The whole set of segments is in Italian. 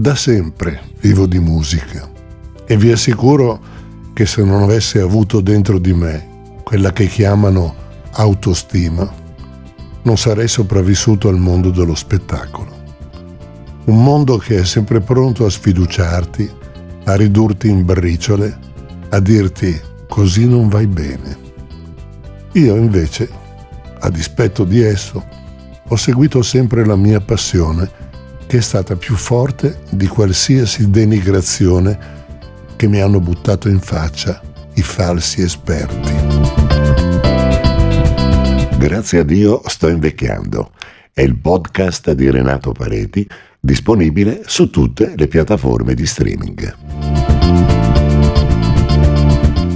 Da sempre vivo di musica e vi assicuro che se non avessi avuto dentro di me quella che chiamano autostima, non sarei sopravvissuto al mondo dello spettacolo. Un mondo che è sempre pronto a sfiduciarti, a ridurti in briciole, a dirti così non vai bene. Io invece, a dispetto di esso, ho seguito sempre la mia passione, che è stata più forte di qualsiasi denigrazione che mi hanno buttato in faccia i falsi esperti. Grazie a Dio sto invecchiando. È il podcast di Renato Pareti, disponibile su tutte le piattaforme di streaming.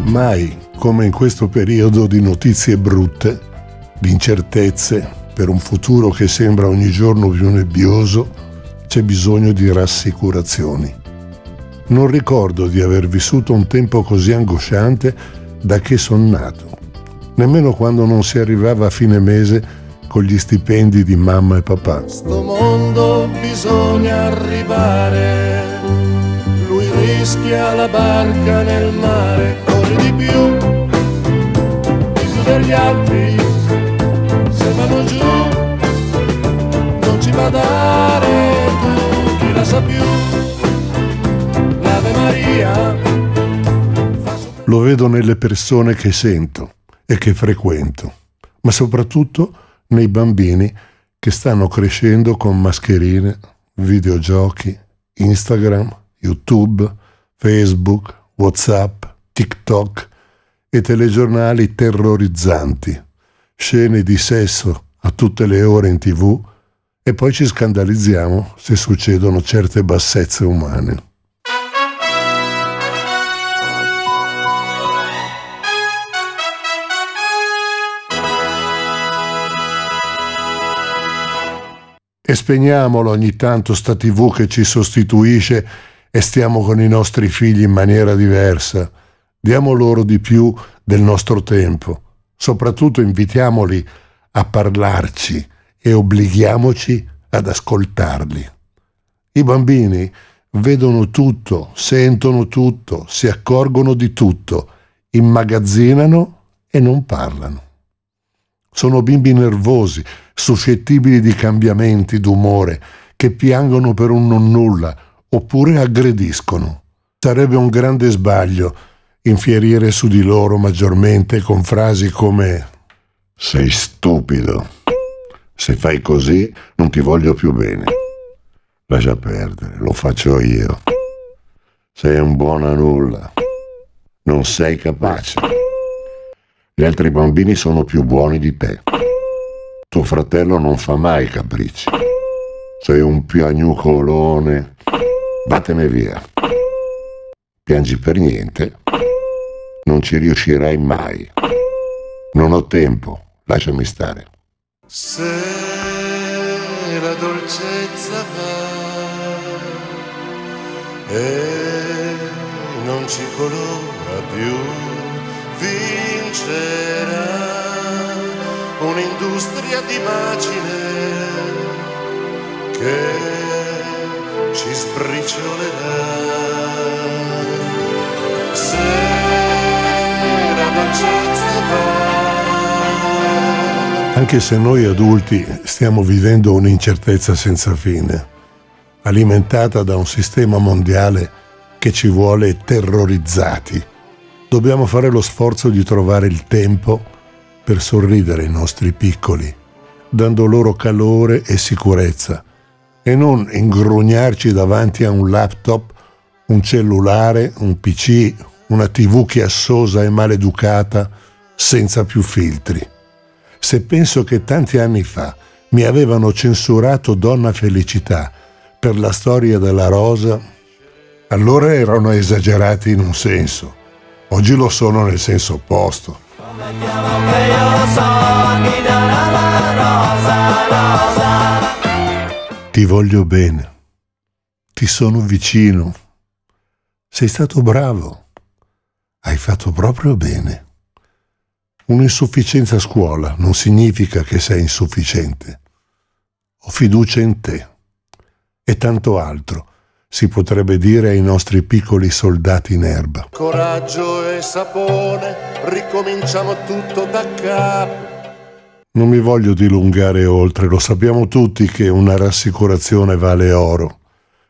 Mai come in questo periodo di notizie brutte, di incertezze per un futuro che sembra ogni giorno più nebbioso, c'è bisogno di rassicurazioni. Non ricordo di aver vissuto un tempo così angosciante da che sono nato nemmeno quando non si arrivava a fine mese con gli stipendi di mamma e papà. Sto mondo bisogna arrivare, lui rischia la barca nel mare, corri di più degli altri, tu, chi la sa più, l'Ave Maria. Lo vedo nelle persone che sento e che frequento, ma soprattutto nei bambini che stanno crescendo con mascherine, videogiochi, Instagram, YouTube, Facebook, WhatsApp, TikTok e telegiornali terrorizzanti, scene di sesso a tutte le ore in tv e poi ci scandalizziamo se succedono certe bassezze umane. E spegniamolo ogni tanto sta tv che ci sostituisce e stiamo con i nostri figli in maniera diversa. Diamo loro di più del nostro tempo. Soprattutto invitiamoli a parlarci e obblighiamoci ad ascoltarli. I bambini vedono tutto, sentono tutto, si accorgono di tutto, immagazzinano e non parlano. Sono bimbi nervosi, suscettibili di cambiamenti d'umore, che piangono per un non nulla oppure aggrediscono. Sarebbe un grande sbaglio infierire su di loro maggiormente con frasi come Sei stupido. Se fai così non ti voglio più bene. Lascia perdere, lo faccio io. Sei un buono a nulla. Non sei capace. Gli altri bambini sono più buoni di te. Tuo fratello non fa mai capricci. Sei un piagnucolone. Vattene via. Piangi per niente. Non ci riuscirai mai. Non ho tempo. Lasciami stare. Se la dolcezza va e non ci colora più, vincerà un'industria di macine che ci sbriciolerà. Se la dolcezza. Anche se noi adulti stiamo vivendo un'incertezza senza fine, alimentata da un sistema mondiale che ci vuole terrorizzati, dobbiamo fare lo sforzo di trovare il tempo per sorridere ai nostri piccoli, dando loro calore e sicurezza, e non ingrugnarci davanti a un laptop, un cellulare, un PC, una tv chiassosa e maleducata, senza più filtri. Se penso che tanti anni fa mi avevano censurato Donna Felicità per la storia della rosa, allora erano esagerati in un senso. Oggi lo sono nel senso opposto. Ti voglio bene, ti sono vicino, sei stato bravo, hai fatto proprio bene. Un'insufficienza a scuola non significa che sei insufficiente. Ho fiducia in te e tanto altro si potrebbe dire ai nostri piccoli soldati in erba. Coraggio e sapone, ricominciamo tutto da capo. Non mi voglio dilungare oltre, lo sappiamo tutti che una rassicurazione vale oro.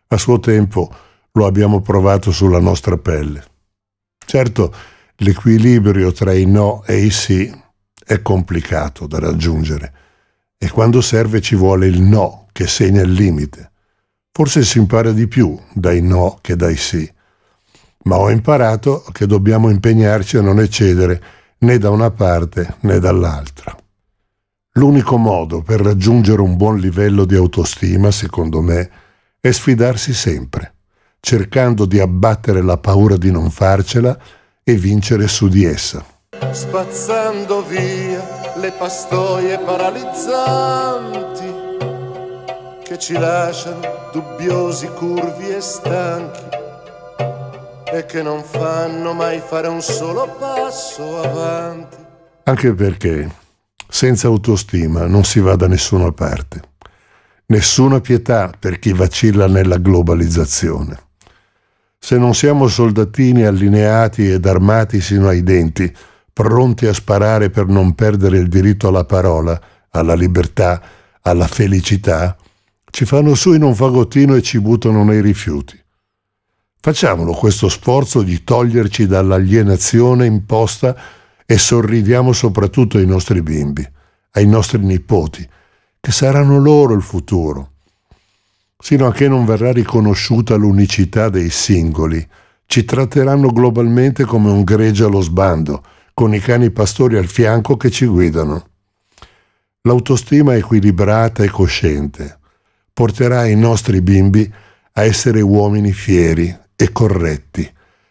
A suo tempo lo abbiamo provato sulla nostra pelle. Certo, l'equilibrio tra i no e i sì è complicato da raggiungere e quando serve ci vuole il no che segna il limite. Forse si impara di più dai no che dai sì, ma ho imparato che dobbiamo impegnarci a non eccedere né da una parte né dall'altra. L'unico modo per raggiungere un buon livello di autostima, secondo me, è sfidarsi sempre, cercando di abbattere la paura di non farcela e vincere su di essa. Spazzando via le pastoie paralizzanti che ci lasciano dubbiosi, curvi e stanchi e che non fanno mai fare un solo passo avanti. Anche perché senza autostima non si va da nessuna parte. Nessuna pietà per chi vacilla nella globalizzazione. Se non siamo soldatini allineati ed armati sino ai denti, pronti a sparare per non perdere il diritto alla parola, alla libertà, alla felicità, ci fanno su in un fagottino e ci buttano nei rifiuti. Facciamolo questo sforzo di toglierci dall'alienazione imposta e sorridiamo soprattutto ai nostri bimbi, ai nostri nipoti, che saranno loro il futuro. Sino a che non verrà riconosciuta l'unicità dei singoli, ci tratteranno globalmente come un gregge allo sbando, con i cani pastori al fianco che ci guidano. L'autostima equilibrata e cosciente porterà i nostri bimbi a essere uomini fieri e corretti,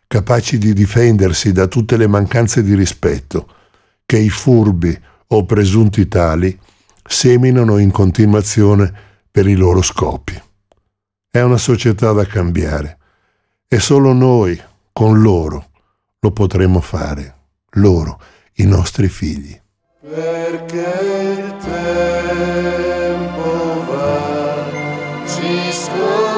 capaci di difendersi da tutte le mancanze di rispetto che i furbi o presunti tali seminano in continuazione per i loro scopi. È una società da cambiare e solo noi, con loro, lo potremo fare, loro, i nostri figli. Perché il tempo va, ci scorre.